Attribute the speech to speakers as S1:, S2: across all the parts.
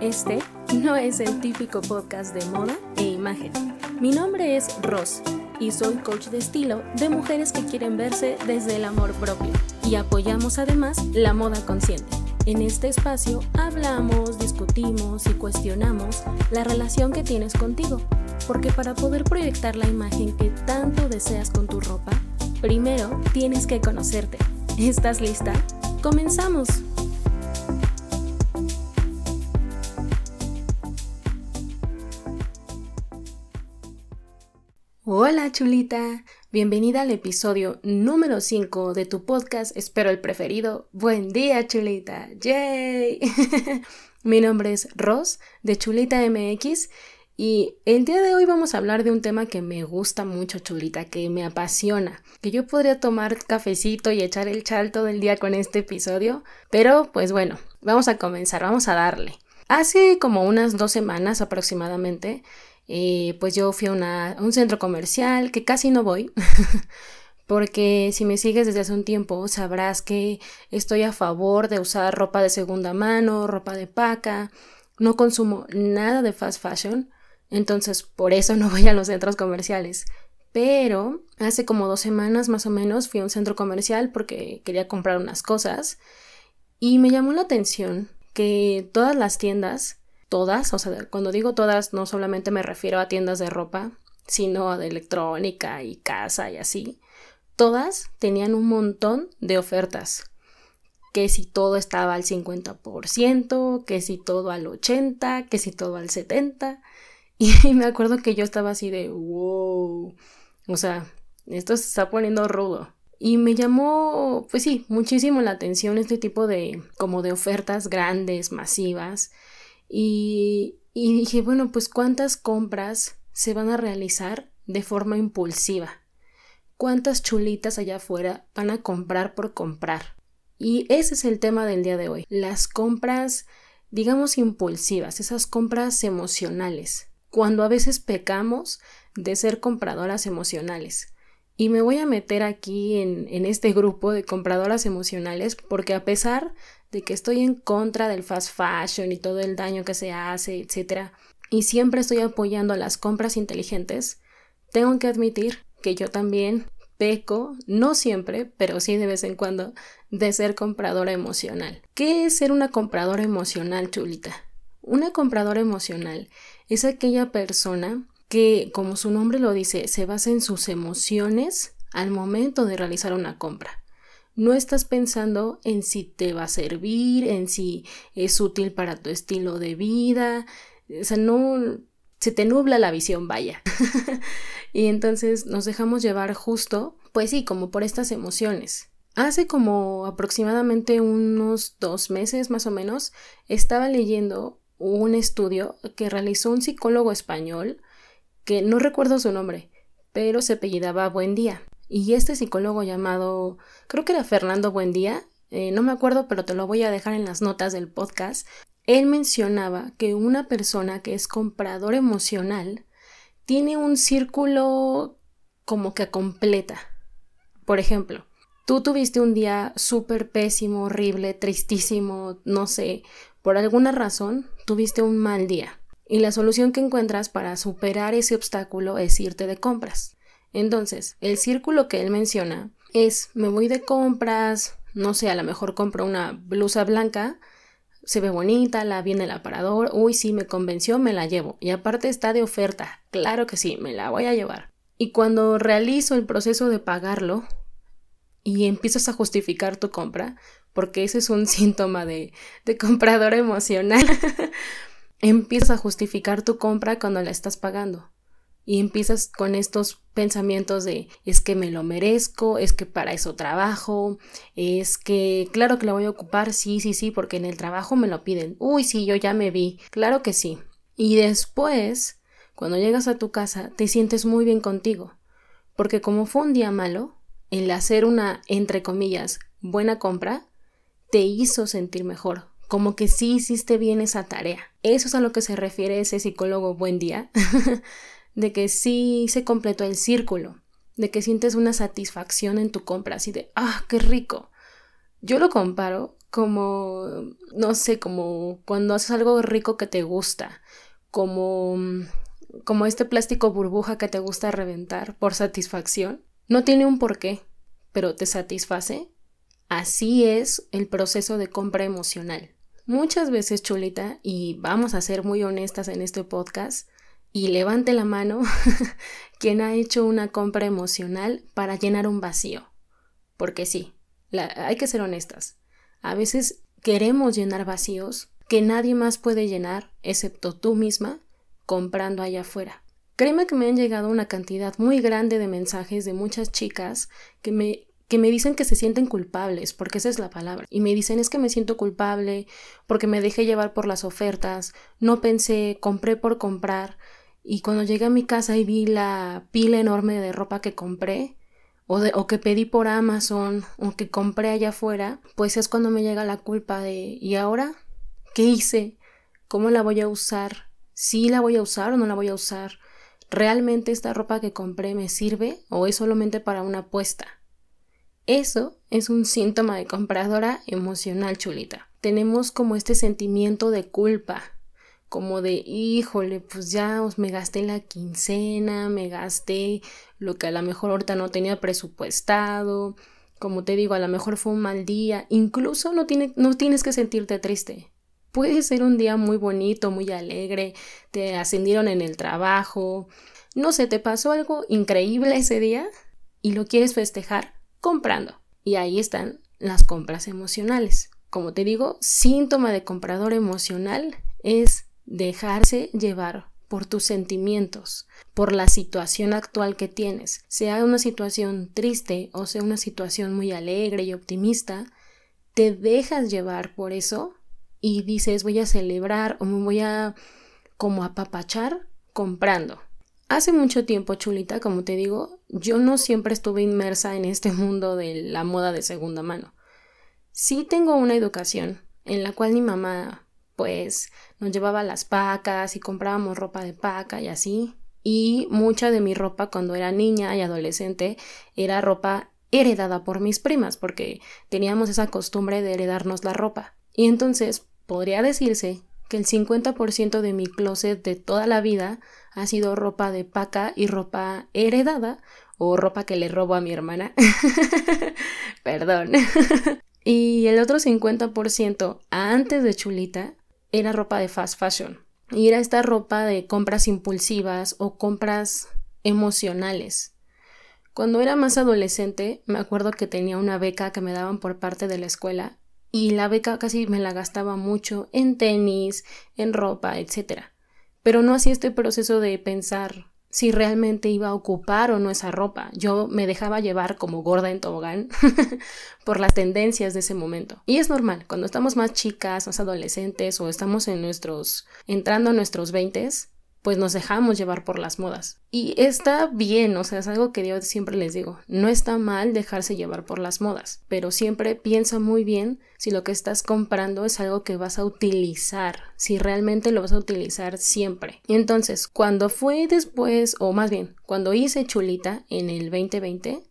S1: Este no es el típico podcast de moda e imagen. Mi nombre es Ross y soy coach de estilo de mujeres que quieren verse desde el amor propio y apoyamos además la moda consciente. En este espacio hablamos, discutimos y cuestionamos la relación que tienes contigo, porque para poder proyectar la imagen que tanto deseas con tu ropa, primero tienes que conocerte. ¿Estás lista? ¡Comenzamos! Hola chulita, bienvenida al episodio número 5 de tu podcast, espero el preferido. Buen día chulita, yay. Mi nombre es Ross de Chulita MX y el día de hoy vamos a hablar de un tema que me gusta mucho chulita, que me apasiona, que yo podría tomar cafecito y echar el chal todo el día con este episodio, pero pues bueno, vamos a comenzar, vamos a darle. Hace como unas dos semanas aproximadamente, eh, pues yo fui a, un centro comercial que casi no voy, porque si me sigues desde hace un tiempo sabrás que estoy a favor de usar ropa de segunda mano, ropa de paca, no consumo nada de fast fashion, entonces por eso no voy a los centros comerciales. Pero hace como dos semanas más o menos fui a un centro comercial porque quería comprar unas cosas y me llamó la atención que todas las tiendas todas, o sea, cuando digo todas no solamente me refiero a tiendas de ropa, sino de electrónica y casa y así, todas tenían un montón de ofertas. Que si todo estaba al 50%, que si todo al 80%, que si todo al 70%. Y me acuerdo que yo estaba así de, wow, o sea, esto se está poniendo rudo. Y me llamó, pues sí, muchísimo la atención este tipo de, como de ofertas grandes, masivas, y, dije, bueno, pues cuántas compras se van a realizar de forma impulsiva. ¿Cuántas chulitas allá afuera van a comprar por comprar? Y ese es el tema del día de hoy. Las compras, digamos, impulsivas, esas compras emocionales. Cuando a veces pecamos de ser compradoras emocionales. Y me voy a meter aquí en, en, este grupo de compradoras emocionales porque a pesar de que estoy en contra del fast fashion y todo el daño que se hace, etc. Y siempre estoy apoyando las compras inteligentes, tengo que admitir que yo también peco, no siempre, pero sí de vez en cuando, de ser compradora emocional. ¿Qué es ser una compradora emocional, chulita? Una compradora emocional es aquella persona que, como su nombre lo dice, se basa en sus emociones al momento de realizar una compra. No estás pensando en si te va a servir, en si es útil para tu estilo de vida. O sea, no se te nubla la visión, vaya. y entonces nos dejamos llevar justo, pues sí, como por estas emociones. Hace como aproximadamente unos dos meses más o menos, estaba leyendo un estudio que realizó un psicólogo español, que no recuerdo su nombre, pero se apellidaba Buen Día. Y este psicólogo llamado, creo que era Fernando Buendía, eh, no me acuerdo, pero te lo voy a dejar en las notas del podcast, él mencionaba que una persona que es comprador emocional tiene un círculo como que completa. Por ejemplo, tú tuviste un día súper pésimo, horrible, tristísimo, no sé, por alguna razón tuviste un mal día. Y la solución que encuentras para superar ese obstáculo es irte de compras. Entonces, el círculo que él menciona es me voy de compras, no sé, a lo mejor compro una blusa blanca, se ve bonita, la viene el aparador, uy, sí, me convenció, me la llevo. Y aparte está de oferta, claro que sí, me la voy a llevar. Y cuando realizo el proceso de pagarlo y empiezas a justificar tu compra, porque ese es un síntoma de, de comprador emocional, empiezas a justificar tu compra cuando la estás pagando y empiezas con estos pensamientos de es que me lo merezco, es que para eso trabajo, es que claro que la voy a ocupar, sí, sí, sí, porque en el trabajo me lo piden. Uy, sí, yo ya me vi, claro que sí. Y después, cuando llegas a tu casa, te sientes muy bien contigo, porque como fue un día malo, el hacer una, entre comillas, buena compra, te hizo sentir mejor, como que sí hiciste bien esa tarea. Eso es a lo que se refiere ese psicólogo buen día. de que sí se completó el círculo, de que sientes una satisfacción en tu compra, así de, ah, qué rico. Yo lo comparo como, no sé, como cuando haces algo rico que te gusta, como, como este plástico burbuja que te gusta reventar por satisfacción. No tiene un porqué, pero te satisface. Así es el proceso de compra emocional. Muchas veces, chulita, y vamos a ser muy honestas en este podcast, y levante la mano quien ha hecho una compra emocional para llenar un vacío. Porque sí, hay que ser honestas. A veces queremos llenar vacíos que nadie más puede llenar excepto tú misma comprando allá afuera. Créeme que me han llegado una cantidad muy grande de mensajes de muchas chicas que me, que me dicen que se sienten culpables, porque esa es la palabra. Y me dicen es que me siento culpable porque me dejé llevar por las ofertas, no pensé, compré por comprar. Y cuando llegué a mi casa y vi la pila enorme de ropa que compré, o, de, o que pedí por Amazon o que compré allá afuera, pues es cuando me llega la culpa de ¿y ahora? ¿Qué hice? ¿Cómo la voy a usar? ¿Sí la voy a usar o no la voy a usar? ¿Realmente esta ropa que compré me sirve o es solamente para una apuesta? Eso es un síntoma de compradora emocional chulita. Tenemos como este sentimiento de culpa, como de, híjole, pues ya me gasté la quincena, me gasté lo que a lo mejor ahorita no tenía presupuestado, como te digo, a lo mejor fue un mal día, incluso no, tiene, no tienes que sentirte triste. Puede ser un día muy bonito, muy alegre, te ascendieron en el trabajo, no sé, te pasó algo increíble ese día y lo quieres festejar comprando. Y ahí están las compras emocionales. Como te digo, síntoma de comprador emocional es dejarse llevar por tus sentimientos, por la situación actual que tienes, sea una situación triste o sea una situación muy alegre y optimista, te dejas llevar por eso y dices voy a celebrar o me voy a como apapachar comprando. Hace mucho tiempo, chulita, como te digo, yo no siempre estuve inmersa en este mundo de la moda de segunda mano. Sí tengo una educación en la cual mi mamá pues nos llevaba las pacas y comprábamos ropa de paca y así. Y mucha de mi ropa cuando era niña y adolescente era ropa heredada por mis primas, porque teníamos esa costumbre de heredarnos la ropa. Y entonces podría decirse que el 50% de mi closet de toda la vida ha sido ropa de paca y ropa heredada o ropa que le robo a mi hermana. Perdón. y el otro 50% antes de Chulita era ropa de fast fashion. Y era esta ropa de compras impulsivas o compras emocionales. Cuando era más adolescente, me acuerdo que tenía una beca que me daban por parte de la escuela y la beca casi me la gastaba mucho en tenis, en ropa, etc. Pero no hacía este proceso de pensar si realmente iba a ocupar o no esa ropa. Yo me dejaba llevar como gorda en tobogán por las tendencias de ese momento. Y es normal, cuando estamos más chicas, más adolescentes o estamos en nuestros entrando a nuestros veintes, pues nos dejamos llevar por las modas. Y está bien, o sea, es algo que yo siempre les digo, no está mal dejarse llevar por las modas, pero siempre piensa muy bien si lo que estás comprando es algo que vas a utilizar, si realmente lo vas a utilizar siempre. Y entonces, cuando fue después, o más bien, cuando hice chulita en el 2020,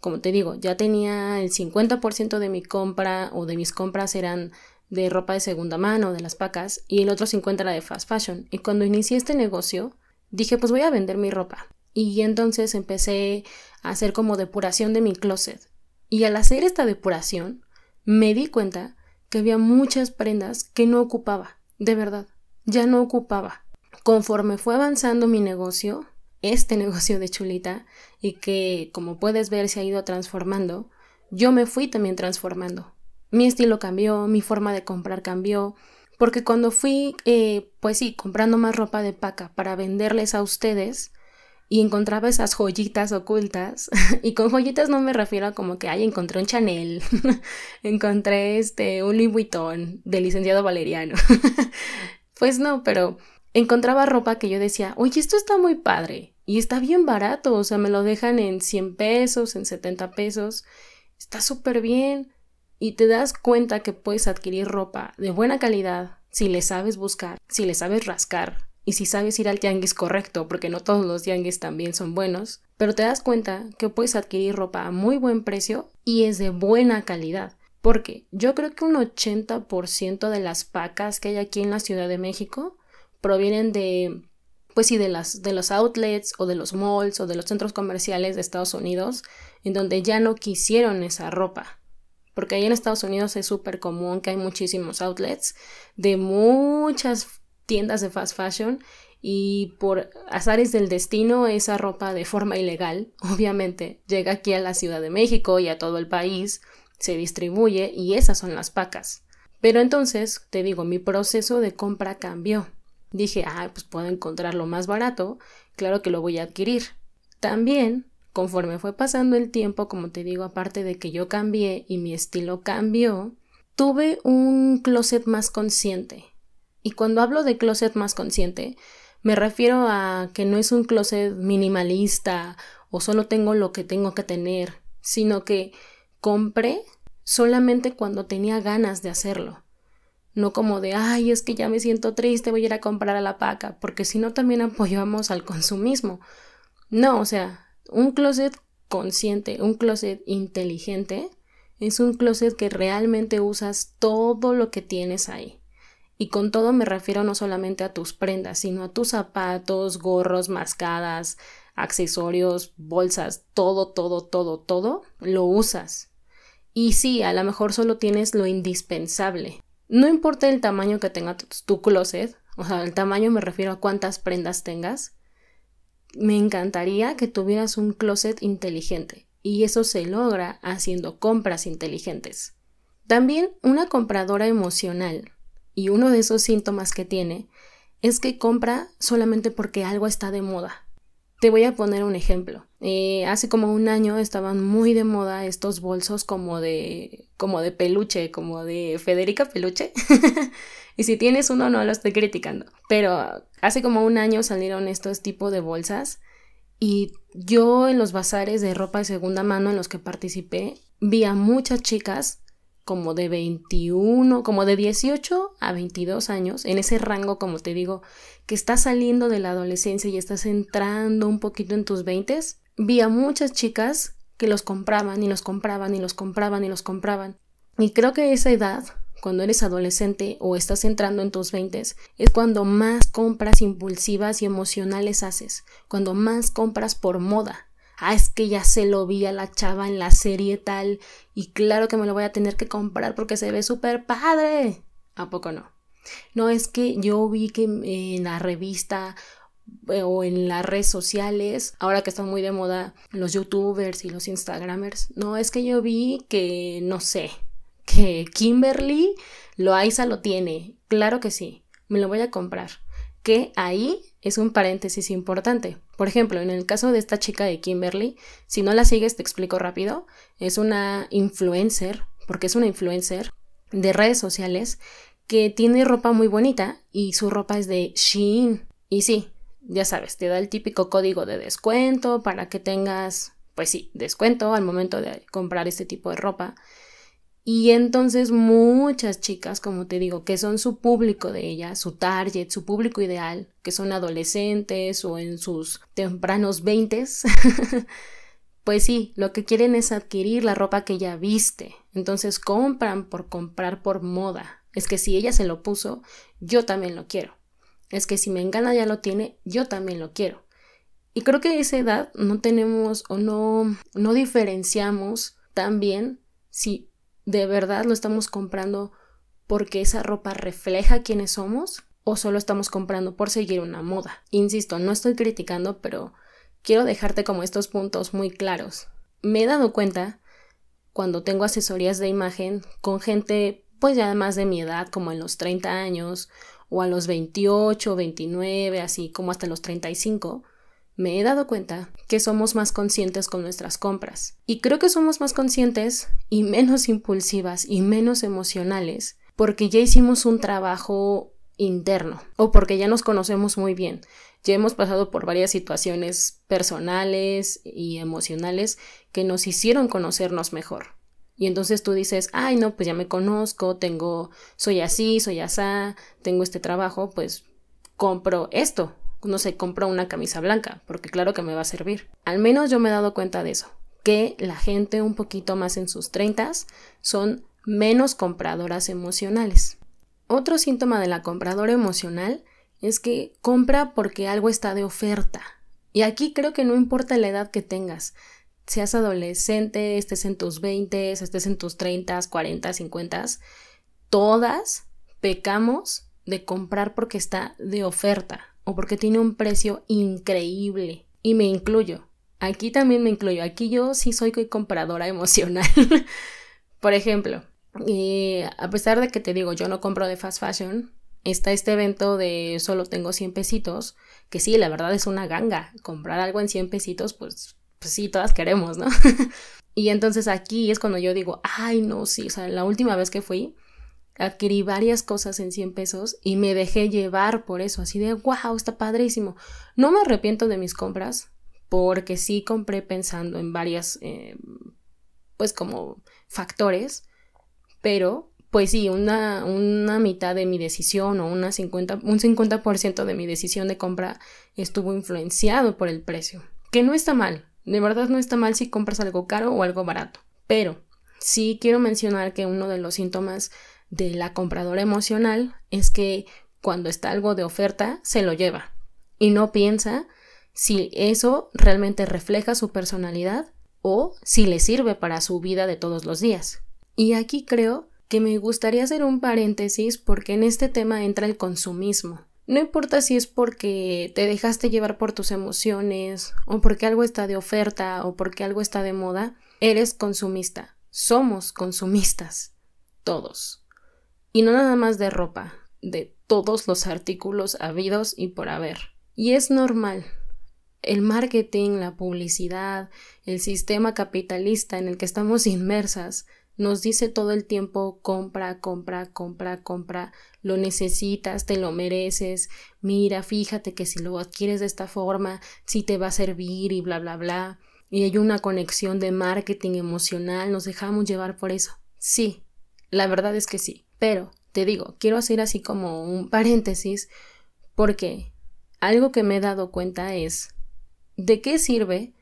S1: como te digo, ya tenía el 50% de mi compra o de mis compras eran de ropa de segunda mano, de las pacas, y el otro 50 era de fast fashion. Y cuando inicié este negocio, dije, pues voy a vender mi ropa. Y entonces empecé a hacer como depuración de mi closet. Y al hacer esta depuración, me di cuenta que había muchas prendas que no ocupaba, de verdad, ya no ocupaba. Conforme fue avanzando mi negocio, este negocio de chulita, y que como puedes ver se ha ido transformando, yo me fui también transformando. Mi estilo cambió, mi forma de comprar cambió, porque cuando fui, eh, pues sí, comprando más ropa de paca para venderles a ustedes y encontraba esas joyitas ocultas, y con joyitas no me refiero a como que, ay, encontré un Chanel, encontré este, un Louis Vuitton del licenciado Valeriano. pues no, pero encontraba ropa que yo decía, oye, esto está muy padre y está bien barato, o sea, me lo dejan en 100 pesos, en 70 pesos, está súper bien y te das cuenta que puedes adquirir ropa de buena calidad si le sabes buscar, si le sabes rascar y si sabes ir al tianguis correcto, porque no todos los tianguis también son buenos, pero te das cuenta que puedes adquirir ropa a muy buen precio y es de buena calidad. Porque yo creo que un 80% de las pacas que hay aquí en la Ciudad de México provienen de, pues sí, de, las, de los outlets o de los malls o de los centros comerciales de Estados Unidos, en donde ya no quisieron esa ropa. Porque ahí en Estados Unidos es súper común que hay muchísimos outlets de muchas tiendas de fast fashion y por azares del destino esa ropa de forma ilegal obviamente llega aquí a la Ciudad de México y a todo el país, se distribuye y esas son las pacas. Pero entonces, te digo, mi proceso de compra cambió. Dije, ah, pues puedo encontrarlo más barato, claro que lo voy a adquirir. También, conforme fue pasando el tiempo, como te digo, aparte de que yo cambié y mi estilo cambió, tuve un closet más consciente. Y cuando hablo de closet más consciente, me refiero a que no es un closet minimalista o solo tengo lo que tengo que tener, sino que compré solamente cuando tenía ganas de hacerlo. No como de, ay, es que ya me siento triste, voy a ir a comprar a la paca, porque si no también apoyamos al consumismo. No, o sea, un closet consciente, un closet inteligente, es un closet que realmente usas todo lo que tienes ahí. Y con todo me refiero no solamente a tus prendas, sino a tus zapatos, gorros, mascadas, accesorios, bolsas, todo, todo, todo, todo, lo usas. Y sí, a lo mejor solo tienes lo indispensable, no importa el tamaño que tenga tu, closet, o sea, el tamaño me refiero a cuántas prendas tengas, me encantaría que tuvieras un closet inteligente y eso se logra haciendo compras inteligentes. También una compradora emocional y uno de esos síntomas que tiene es que compra solamente porque algo está de moda. Te voy a poner un ejemplo. Eh, hace como un año estaban muy de moda estos bolsos como de, como de peluche, como de Federica Peluche. y si tienes uno no lo estoy criticando. Pero hace como un año salieron estos tipos de bolsas y yo en los bazares de ropa de segunda mano en los que participé vi a muchas chicas como de 21, como de 18 a 22 años, en ese rango, como te digo, que estás saliendo de la adolescencia y estás entrando un poquito en tus 20, vi a muchas chicas que los compraban y los compraban y los compraban y los compraban. Y creo que esa edad, cuando eres adolescente o estás entrando en tus 20, es cuando más compras impulsivas y emocionales haces, cuando más compras por moda, ah, es que ya se lo vi a la chava en la serie tal y claro que me lo voy a tener que comprar porque se ve súper padre. ¿A poco no? No es que yo vi que en la revista eh, o en las redes sociales, ahora que están muy de moda los youtubers y los instagramers, no es que yo vi que, no sé, que Kimberly Loaiza lo tiene, claro que sí, me lo voy a comprar, que ahí es un paréntesis importante. Por ejemplo, en el caso de esta chica de Kimberly, si no la sigues te explico rápido, es una influencer, porque es una influencer de redes sociales que tiene ropa muy bonita y su ropa es de Shein. Y sí, ya sabes, te da el típico código de descuento para que tengas, pues sí, descuento al momento de comprar este tipo de ropa. Y entonces muchas chicas, como te digo, que son su público de ella, su target, su público ideal, que son adolescentes o en sus tempranos veintes, pues sí, lo que quieren es adquirir la ropa que ella viste. Entonces compran por comprar por moda. Es que si ella se lo puso, yo también lo quiero. Es que si me engana ya lo tiene, yo también lo quiero. Y creo que a esa edad no tenemos o no, no diferenciamos tan bien si ¿De verdad lo estamos comprando porque esa ropa refleja quiénes somos? ¿O solo estamos comprando por seguir una moda? Insisto, no estoy criticando, pero quiero dejarte como estos puntos muy claros. Me he dado cuenta cuando tengo asesorías de imagen con gente pues ya más de mi edad, como en los 30 años, o a los 28, 29, así como hasta los 35, me he dado cuenta que somos más conscientes con nuestras compras. Y creo que somos más conscientes y menos impulsivas y menos emocionales porque ya hicimos un trabajo interno o porque ya nos conocemos muy bien. Ya hemos pasado por varias situaciones personales y emocionales que nos hicieron conocernos mejor. Y entonces tú dices, ay, no, pues ya me conozco, tengo, soy así, soy asá, tengo este trabajo, pues compro esto no sé, compro una camisa blanca, porque claro que me va a servir. Al menos yo me he dado cuenta de eso, que la gente un poquito más en sus treintas son menos compradoras emocionales. Otro síntoma de la compradora emocional es que compra porque algo está de oferta. Y aquí creo que no importa la edad que tengas, seas adolescente, estés en tus 20, estés en tus 30, 40, 50, todas pecamos de comprar porque está de oferta o porque tiene un precio increíble. Y me incluyo. Aquí también me incluyo. Aquí yo sí soy compradora emocional. Por ejemplo, eh, a pesar de que te digo, yo no compro de fast fashion, está este evento de solo tengo 100 pesitos, que sí, la verdad es una ganga. Comprar algo en 100 pesitos, pues, pues sí, todas queremos, ¿no? y entonces aquí es cuando yo digo, ay, no, sí, o sea, la última vez que fui, adquirí varias cosas en 100 pesos y me dejé llevar por eso, así de, wow, está padrísimo. No me arrepiento de mis compras, porque sí compré pensando en varias, eh, pues como factores, pero pues sí, una, una mitad de mi decisión o una 50, un 50% de mi decisión de compra estuvo influenciado por el precio, que no está mal, de verdad no está mal si compras algo caro o algo barato, pero sí quiero mencionar que uno de los síntomas de la compradora emocional es que cuando está algo de oferta se lo lleva y no piensa si eso realmente refleja su personalidad o si le sirve para su vida de todos los días. Y aquí creo que me gustaría hacer un paréntesis porque en este tema entra el consumismo. No importa si es porque te dejaste llevar por tus emociones, o porque algo está de oferta, o porque algo está de moda, eres consumista. Somos consumistas. Todos. Y no nada más de ropa, de todos los artículos habidos y por haber. Y es normal. El marketing, la publicidad, el sistema capitalista en el que estamos inmersas nos dice todo el tiempo compra, compra, compra, compra, lo necesitas, te lo mereces, mira, fíjate que si lo adquieres de esta forma, sí te va a servir y bla, bla, bla. Y hay una conexión de marketing emocional, nos dejamos llevar por eso. Sí, la verdad es que sí. Pero, te digo, quiero hacer así como un paréntesis porque algo que me he dado cuenta es, ¿de qué sirve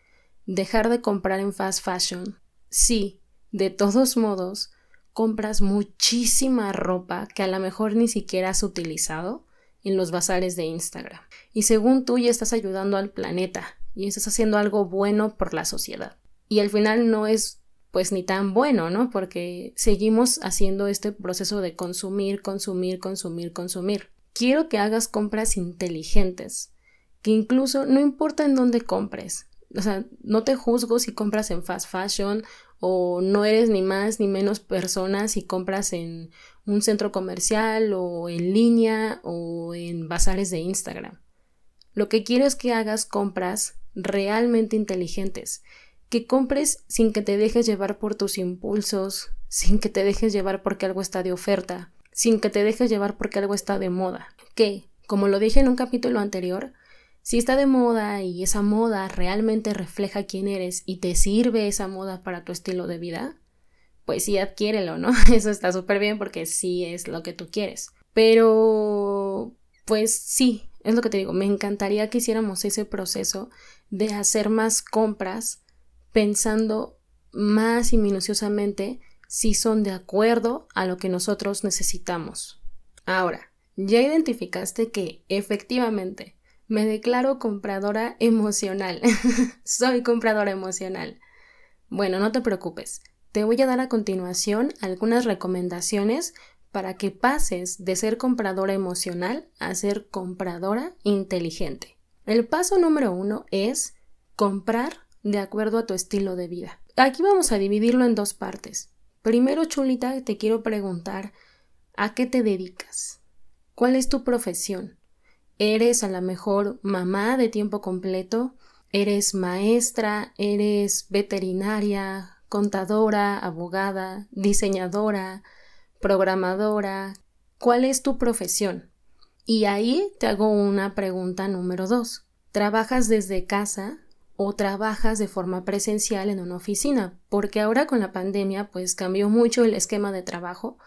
S1: dejar de comprar en fast fashion Sí, de todos modos, compras muchísima ropa que a lo mejor ni siquiera has utilizado en los bazares de Instagram. Y según tú ya estás ayudando al planeta y estás haciendo algo bueno por la sociedad. Y al final no es pues ni tan bueno, ¿no? Porque seguimos haciendo este proceso de consumir, consumir, consumir, consumir. Quiero que hagas compras inteligentes, que incluso no importa en dónde compres, o sea, no te juzgo si compras en fast fashion o no eres ni más ni menos persona si compras en un centro comercial o en línea o en bazares de Instagram. Lo que quiero es que hagas compras realmente inteligentes, que compres sin que te dejes llevar por tus impulsos, sin que te dejes llevar porque algo está de oferta, sin que te dejes llevar porque algo está de moda. Que, como lo dije en un capítulo anterior, si está de moda y esa moda realmente refleja quién eres y te sirve esa moda para tu estilo de vida, pues sí adquiérelo, ¿no? Eso está súper bien porque sí es lo que tú quieres. Pero, pues sí, es lo que te digo, me encantaría que hiciéramos ese proceso de hacer más compras pensando más y minuciosamente si son de acuerdo a lo que nosotros necesitamos. Ahora, ya identificaste que efectivamente me declaro compradora emocional. Soy compradora emocional. Bueno, no te preocupes. Te voy a dar a continuación algunas recomendaciones para que pases de ser compradora emocional a ser compradora inteligente. El paso número uno es comprar de acuerdo a tu estilo de vida. Aquí vamos a dividirlo en dos partes. Primero, chulita, te quiero preguntar ¿a qué te dedicas? ¿Cuál es tu profesión? eres a lo mejor mamá de tiempo completo, eres maestra, eres veterinaria, contadora, abogada, diseñadora, programadora. ¿Cuál es tu profesión? Y ahí te hago una pregunta número dos. ¿Trabajas desde casa o trabajas de forma presencial en una oficina? Porque ahora con la pandemia pues cambió mucho el esquema de trabajo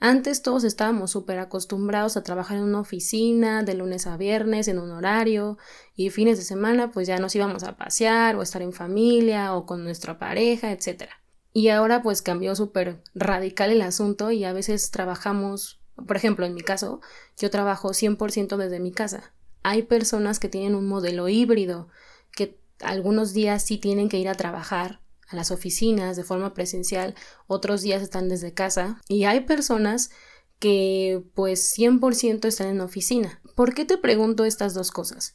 S1: antes todos estábamos súper acostumbrados a trabajar en una oficina de lunes a viernes en un horario y fines de semana pues ya nos íbamos a pasear o estar en familia o con nuestra pareja, etc. Y ahora pues cambió súper radical el asunto y a veces trabajamos, por ejemplo, en mi caso, yo trabajo 100% desde mi casa. Hay personas que tienen un modelo híbrido, que algunos días sí tienen que ir a trabajar a las oficinas de forma presencial, otros días están desde casa y hay personas que pues 100% están en oficina. ¿Por qué te pregunto estas dos cosas?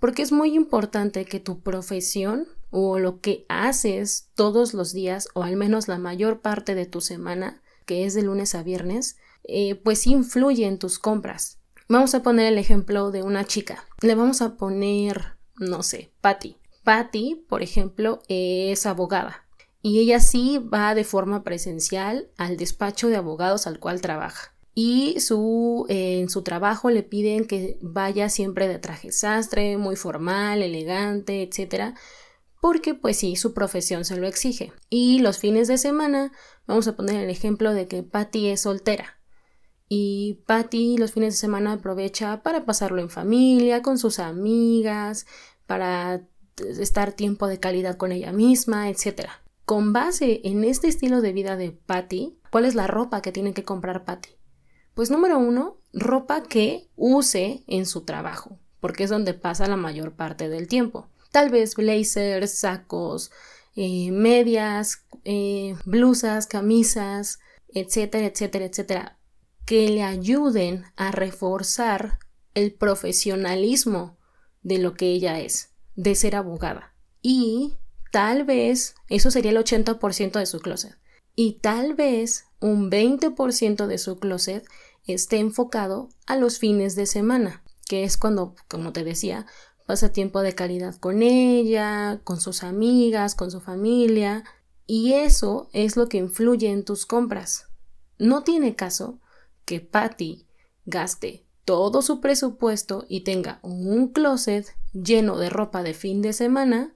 S1: Porque es muy importante que tu profesión o lo que haces todos los días o al menos la mayor parte de tu semana, que es de lunes a viernes, eh, pues influye en tus compras. Vamos a poner el ejemplo de una chica. Le vamos a poner, no sé, Patty. Patty, por ejemplo, es abogada y ella sí va de forma presencial al despacho de abogados al cual trabaja. Y su, eh, en su trabajo le piden que vaya siempre de traje sastre, muy formal, elegante, etc. Porque pues sí, su profesión se lo exige. Y los fines de semana, vamos a poner el ejemplo de que Patty es soltera. Y Patty los fines de semana aprovecha para pasarlo en familia, con sus amigas, para estar tiempo de calidad con ella misma, etc. Con base en este estilo de vida de Patty, ¿cuál es la ropa que tiene que comprar Patty? Pues número uno, ropa que use en su trabajo, porque es donde pasa la mayor parte del tiempo. Tal vez blazers, sacos, eh, medias, eh, blusas, camisas, etcétera, etcétera, etcétera, que le ayuden a reforzar el profesionalismo de lo que ella es de ser abogada. Y tal vez eso sería el 80% de su closet. Y tal vez un 20% de su closet esté enfocado a los fines de semana, que es cuando, como te decía, pasa tiempo de calidad con ella, con sus amigas, con su familia, y eso es lo que influye en tus compras. No tiene caso que Patty gaste todo su presupuesto y tenga un closet lleno de ropa de fin de semana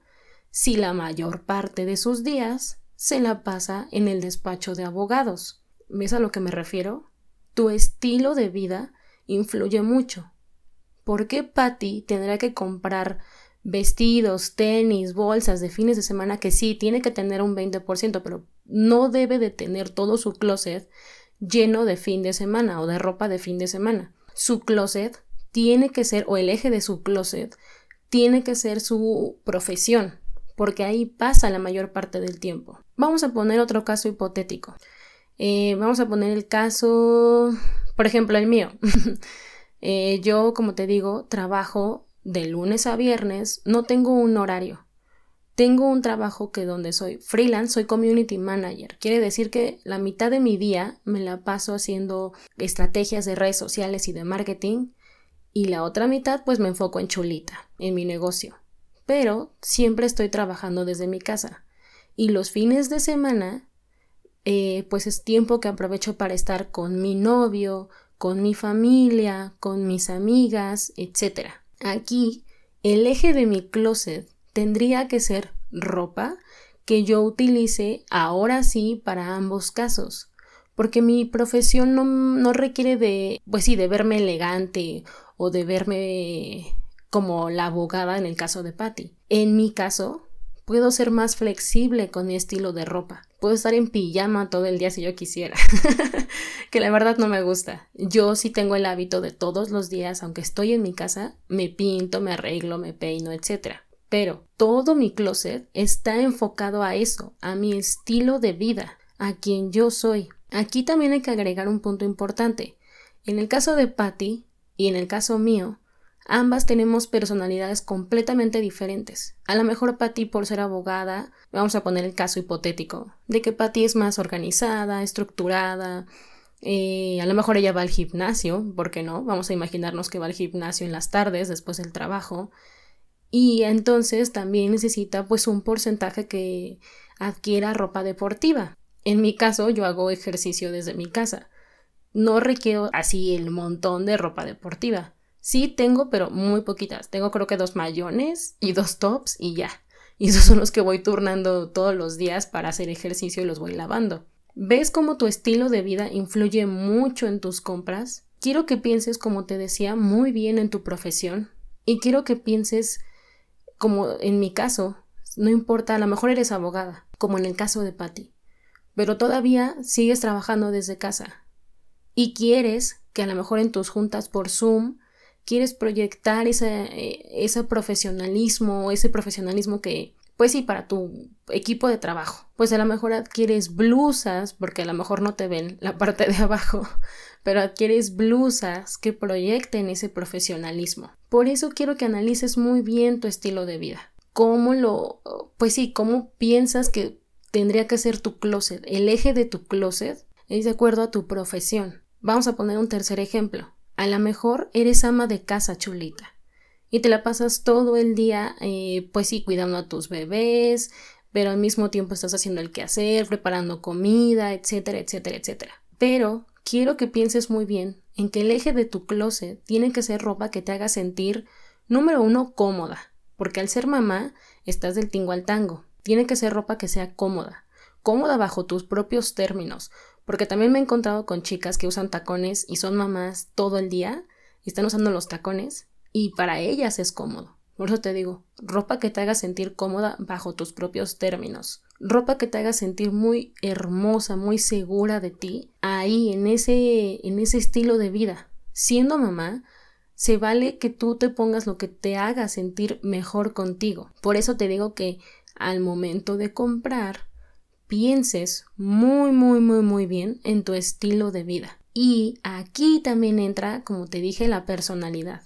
S1: si la mayor parte de sus días se la pasa en el despacho de abogados. ¿Ves a lo que me refiero? Tu estilo de vida influye mucho. ¿Por qué Patty tendrá que comprar vestidos, tenis, bolsas de fines de semana que sí tiene que tener un 20%, pero no debe de tener todo su closet lleno de fin de semana o de ropa de fin de semana? Su closet tiene que ser, o el eje de su closet, tiene que ser su profesión, porque ahí pasa la mayor parte del tiempo. Vamos a poner otro caso hipotético. Eh, vamos a poner el caso, por ejemplo, el mío. Eh, yo, como te digo, trabajo de lunes a viernes, no tengo un horario. Tengo un trabajo que donde soy freelance, soy community manager. Quiere decir que la mitad de mi día me la paso haciendo estrategias de redes sociales y de marketing y la otra mitad pues me enfoco en chulita, en mi negocio. Pero siempre estoy trabajando desde mi casa. Y los fines de semana eh, pues es tiempo que aprovecho para estar con mi novio, con mi familia, con mis amigas, etc. Aquí el eje de mi closet tendría que ser ropa que yo utilice ahora sí para ambos casos. Porque mi profesión no, requiere de, pues sí, de verme elegante o de verme como la abogada en el caso de Patty. En mi caso, puedo ser más flexible con mi estilo de ropa. Puedo estar en pijama todo el día si yo quisiera. que la verdad no me gusta. Yo sí tengo el hábito de todos los días, aunque estoy en mi casa, me pinto, me arreglo, me peino, etc. Pero todo mi closet está enfocado a eso, a mi estilo de vida, a quien yo soy. Aquí también hay que agregar un punto importante. En el caso de Patty y en el caso mío, ambas tenemos personalidades completamente diferentes. A lo mejor Patty por ser abogada, vamos a poner el caso hipotético, de que Patty es más organizada, estructurada, eh, a lo mejor ella va al gimnasio, ¿por qué no? Vamos a imaginarnos que va al gimnasio en las tardes después del trabajo y entonces también necesita pues un porcentaje que adquiera ropa deportiva. En mi caso yo hago ejercicio desde mi casa. No requiero así el montón de ropa deportiva. Sí tengo, pero muy poquitas. Tengo creo que dos mayones y dos tops y ya. Y esos son los que voy turnando todos los días para hacer ejercicio y los voy lavando. ¿Ves cómo tu estilo de vida influye mucho en tus compras? Quiero que pienses, como te decía, muy bien en tu profesión y quiero que pienses como en mi caso, no importa, a lo mejor eres abogada, como en el caso de Patty. pero todavía sigues trabajando desde casa y quieres que a lo mejor en tus juntas por Zoom quieres proyectar ese, ese profesionalismo, ese profesionalismo que, pues sí, para tu equipo de trabajo. Pues a lo mejor adquieres blusas, porque a lo mejor no te ven la parte de abajo, pero adquieres blusas que proyecten ese profesionalismo. Por eso quiero que analices muy bien tu estilo de vida. Cómo lo, pues sí, cómo piensas que tendría que ser tu closet. El eje de tu closet es de acuerdo a tu profesión. Vamos a poner un tercer ejemplo. A lo mejor eres ama de casa chulita y te la pasas todo el día, eh, pues sí, cuidando a tus bebés, pero al mismo tiempo estás haciendo el quehacer, preparando comida, etcétera, etcétera, etcétera. Pero quiero que pienses muy bien en que el eje de tu closet tiene que ser ropa que te haga sentir, número uno, cómoda, porque al ser mamá estás del tingo al tango. Tiene que ser ropa que sea cómoda, cómoda bajo tus propios términos, porque también me he encontrado con chicas que usan tacones y son mamás todo el día y están usando los tacones y para ellas es cómodo. Por eso te digo, ropa que te haga sentir cómoda bajo tus propios términos. Ropa que te haga sentir muy hermosa, muy segura de ti, ahí en ese en ese estilo de vida. Siendo mamá, se vale que tú te pongas lo que te haga sentir mejor contigo. Por eso te digo que al momento de comprar, pienses muy, muy, muy, muy bien en tu estilo de vida. Y aquí también entra, como te dije, la personalidad.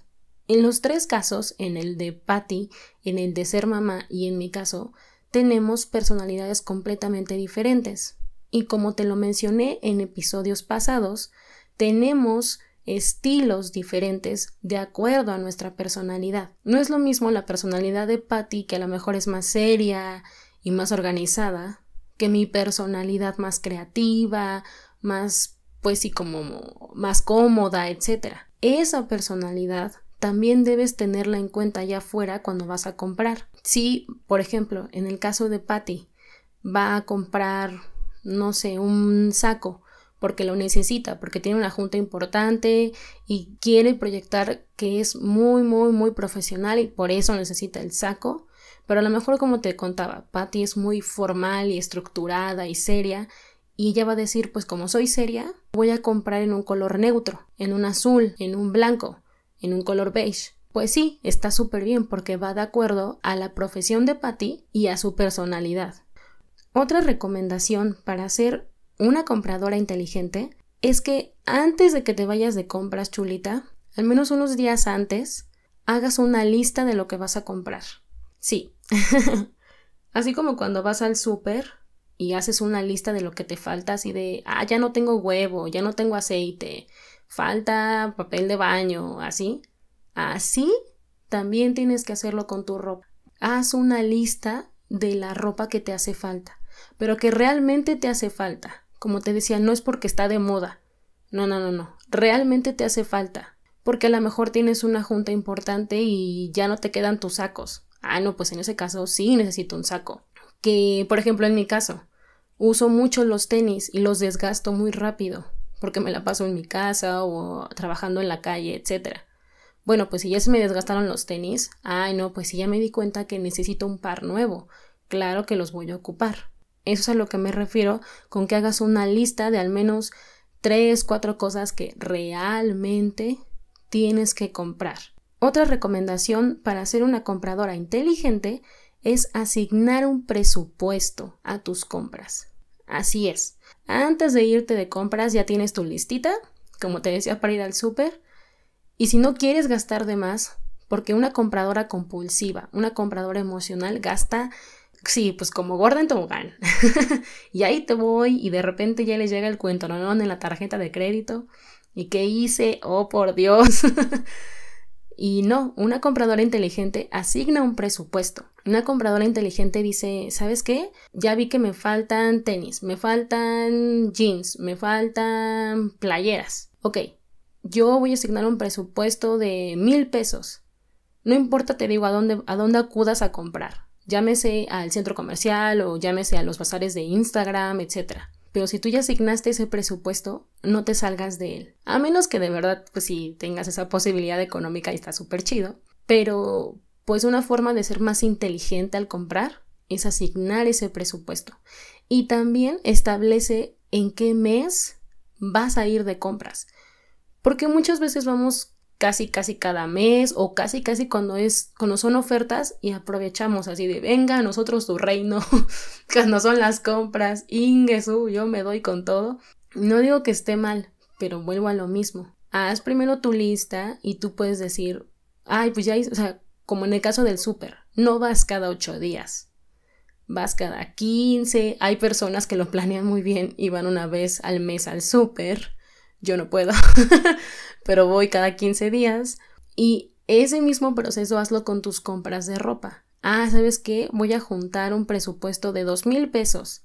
S1: En los tres casos, en el de Patty, en el de ser mamá y en mi caso, tenemos personalidades completamente diferentes. Y como te lo mencioné en episodios pasados, tenemos estilos diferentes de acuerdo a nuestra personalidad. No es lo mismo la personalidad de Patty, que a lo mejor es más seria y más organizada, que mi personalidad más creativa, más pues sí como más cómoda, etc. Esa personalidad también debes tenerla en cuenta allá afuera cuando vas a comprar. Si, por ejemplo, en el caso de Patty, va a comprar, no sé, un saco porque lo necesita, porque tiene una junta importante y quiere proyectar que es muy, muy, muy profesional y por eso necesita el saco. Pero a lo mejor, como te contaba, Patty es muy formal y estructurada y seria y ella va a decir, pues como soy seria, voy a comprar en un color neutro, en un azul, en un blanco en un color beige. Pues sí, está súper bien porque va de acuerdo a la profesión de Patty y a su personalidad. Otra recomendación para ser una compradora inteligente es que antes de que te vayas de compras chulita, al menos unos días antes, hagas una lista de lo que vas a comprar. Sí. Así como cuando vas al súper y haces una lista de lo que te falta, así de, ah, ya no tengo huevo, ya no tengo aceite, falta papel de baño, así. Así también tienes que hacerlo con tu ropa. Haz una lista de la ropa que te hace falta, pero que realmente te hace falta. Como te decía, no es porque está de moda. No, no, no, no. Realmente te hace falta. Porque a lo mejor tienes una junta importante y ya no te quedan tus sacos. Ah, no, pues en ese caso sí necesito un saco. Que, por ejemplo, en mi caso, uso mucho los tenis y los desgasto muy rápido porque me la paso en mi casa o trabajando en la calle, etc. Bueno, pues si ya se me desgastaron los tenis, ay no, pues si ya me di cuenta que necesito un par nuevo, claro que los voy a ocupar. Eso es a lo que me refiero con que hagas una lista de al menos tres, cuatro cosas que realmente tienes que comprar. Otra recomendación para ser una compradora inteligente es asignar un presupuesto a tus compras. Así es. Antes de irte de compras ya tienes tu listita, como te decía, para ir al súper. Y si no quieres gastar de más, porque una compradora compulsiva, una compradora emocional gasta, sí, pues como gorda en tobogán. y ahí te voy y de repente ya les llega el cuento, ¿no? En la tarjeta de crédito. ¿Y qué hice? Oh, por Dios. Y no, una compradora inteligente asigna un presupuesto. Una compradora inteligente dice, ¿sabes qué? Ya vi que me faltan tenis, me faltan jeans, me faltan playeras. Ok, yo voy a asignar un presupuesto de mil pesos. No importa, te digo, a dónde, a dónde acudas a comprar. Llámese al centro comercial o llámese a los bazares de Instagram, etcétera. Pero si tú ya asignaste ese presupuesto, no te salgas de él. A menos que de verdad, pues si tengas esa posibilidad económica y está súper chido. Pero, pues una forma de ser más inteligente al comprar es asignar ese presupuesto. Y también establece en qué mes vas a ir de compras. Porque muchas veces vamos casi casi cada mes o casi casi cuando es cuando son ofertas y aprovechamos así de venga nosotros tu reino cuando son las compras ingesu yo me doy con todo no digo que esté mal pero vuelvo a lo mismo. Haz primero tu lista y tú puedes decir ay pues ya o sea como en el caso del súper no vas cada ocho días vas cada quince. Hay personas que lo planean muy bien y van una vez al mes al súper. Yo no puedo, pero voy cada 15 días y ese mismo proceso hazlo con tus compras de ropa. Ah, ¿sabes qué? Voy a juntar un presupuesto de dos mil pesos.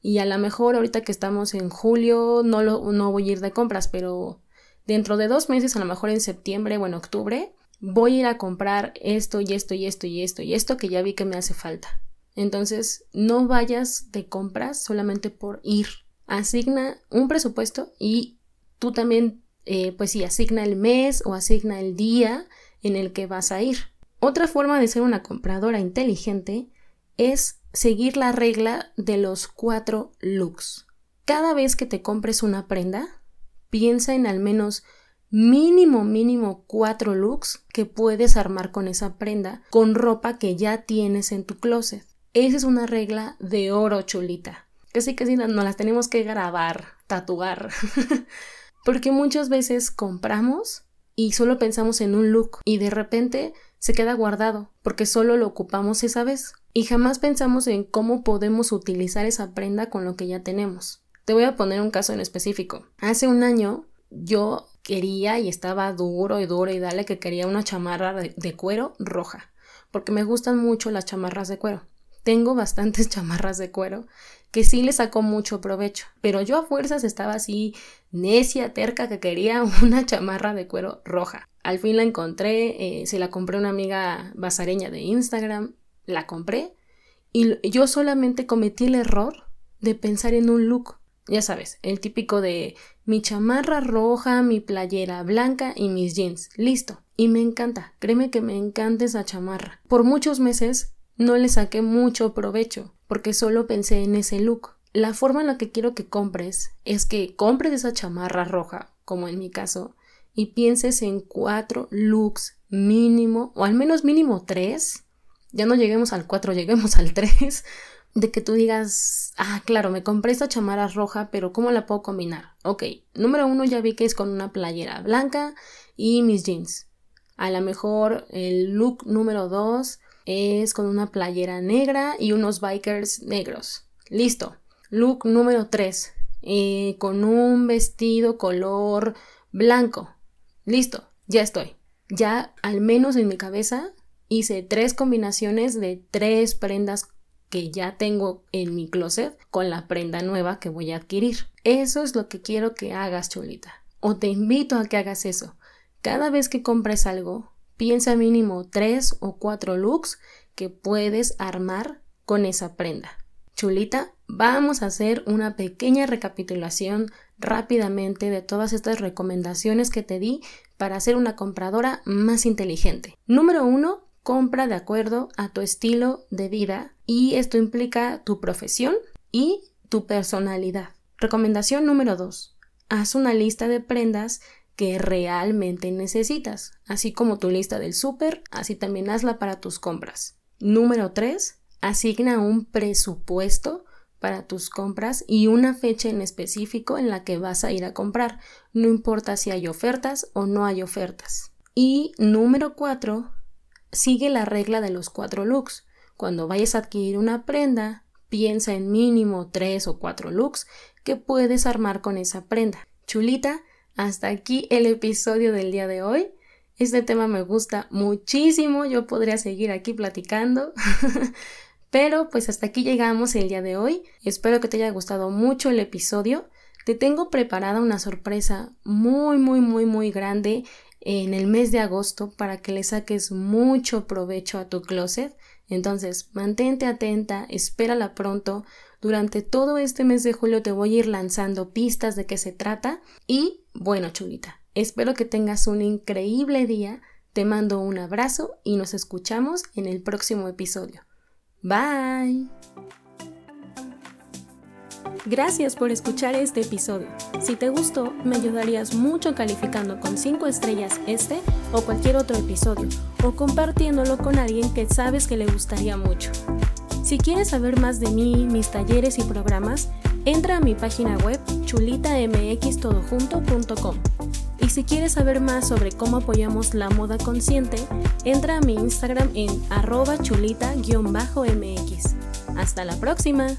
S1: Y a lo mejor ahorita que estamos en julio no, lo, no voy a ir de compras, pero dentro de dos meses, a lo mejor en septiembre o en octubre, voy a ir a comprar esto y esto y esto y esto y esto que ya vi que me hace falta. Entonces, no vayas de compras solamente por ir. Asigna un presupuesto y tú también, eh, pues sí, asigna el mes o asigna el día en el que vas a ir. Otra forma de ser una compradora inteligente es seguir la regla de los cuatro looks. Cada vez que te compres una prenda, piensa en al menos mínimo, mínimo cuatro looks que puedes armar con esa prenda con ropa que ya tienes en tu closet. Esa es una regla de oro chulita. Casi casi nos las tenemos que grabar, tatuar. Porque muchas veces compramos y solo pensamos en un look y de repente se queda guardado porque solo lo ocupamos esa vez y jamás pensamos en cómo podemos utilizar esa prenda con lo que ya tenemos. Te voy a poner un caso en específico. Hace un año yo quería y estaba duro y duro y dale que quería una chamarra de, cuero roja porque me gustan mucho las chamarras de cuero. Tengo bastantes chamarras de cuero que sí le sacó mucho provecho, pero yo a fuerzas estaba así necia, terca, que quería una chamarra de cuero roja. Al fin la encontré, eh, se la compré a una amiga basareña de Instagram, la compré y yo solamente cometí el error de pensar en un look. Ya sabes, el típico de mi chamarra roja, mi playera blanca y mis jeans. Listo. Y me encanta, créeme que me encanta esa chamarra. Por muchos meses no le saqué mucho provecho porque solo pensé en ese look. La forma en la que quiero que compres es que compres esa chamarra roja, como en mi caso, y pienses en cuatro looks mínimo, o al menos mínimo tres. Ya no lleguemos al cuatro, lleguemos al tres. De que tú digas, ah, claro, me compré esta chamarra roja, pero ¿cómo la puedo combinar? Ok, número uno ya vi que es con una playera blanca y mis jeans. A lo mejor el look número dos es con una playera negra y unos bikers negros. Listo. Look número 3. Eh, con un vestido color blanco. Listo. Ya estoy. Ya al menos en mi cabeza hice tres combinaciones de tres prendas que ya tengo en mi closet con la prenda nueva que voy a adquirir. Eso es lo que quiero que hagas, chulita. O te invito a que hagas eso. Cada vez que compres algo, Piensa mínimo tres o cuatro looks que puedes armar con esa prenda. Chulita, vamos a hacer una pequeña recapitulación rápidamente de todas estas recomendaciones que te di para ser una compradora más inteligente. Número uno, compra de acuerdo a tu estilo de vida y esto implica tu profesión y tu personalidad. Recomendación número dos, haz una lista de prendas que realmente necesitas, así como tu lista del súper, así también hazla para tus compras. Número 3. Asigna un presupuesto para tus compras y una fecha en específico en la que vas a ir a comprar, no importa si hay ofertas o no hay ofertas. Y número 4. Sigue la regla de los cuatro looks. Cuando vayas a adquirir una prenda, piensa en mínimo 3 o 4 looks que puedes armar con esa prenda. Chulita, hasta aquí el episodio del día de hoy. Este tema me gusta muchísimo, yo podría seguir aquí platicando, pero pues hasta aquí llegamos el día de hoy. Espero que te haya gustado mucho el episodio. Te tengo preparada una sorpresa muy, muy, muy, muy grande en el mes de agosto para que le saques mucho provecho a tu closet. Entonces, mantente atenta, espérala pronto. Durante todo este mes de julio te voy a ir lanzando pistas de qué se trata y bueno, chulita, espero que tengas un increíble día. Te mando un abrazo y nos escuchamos en el próximo episodio. Bye. Gracias por escuchar este episodio. Si te gustó, me ayudarías mucho calificando con 5 estrellas este o cualquier otro episodio, o compartiéndolo con alguien que sabes que le gustaría mucho. Si quieres saber más de mí, mis talleres y programas, entra a mi página web chulitamxtodojunto.com. Y si quieres saber más sobre cómo apoyamos la moda consciente, entra a mi Instagram en arroba chulita-mx. Hasta la próxima.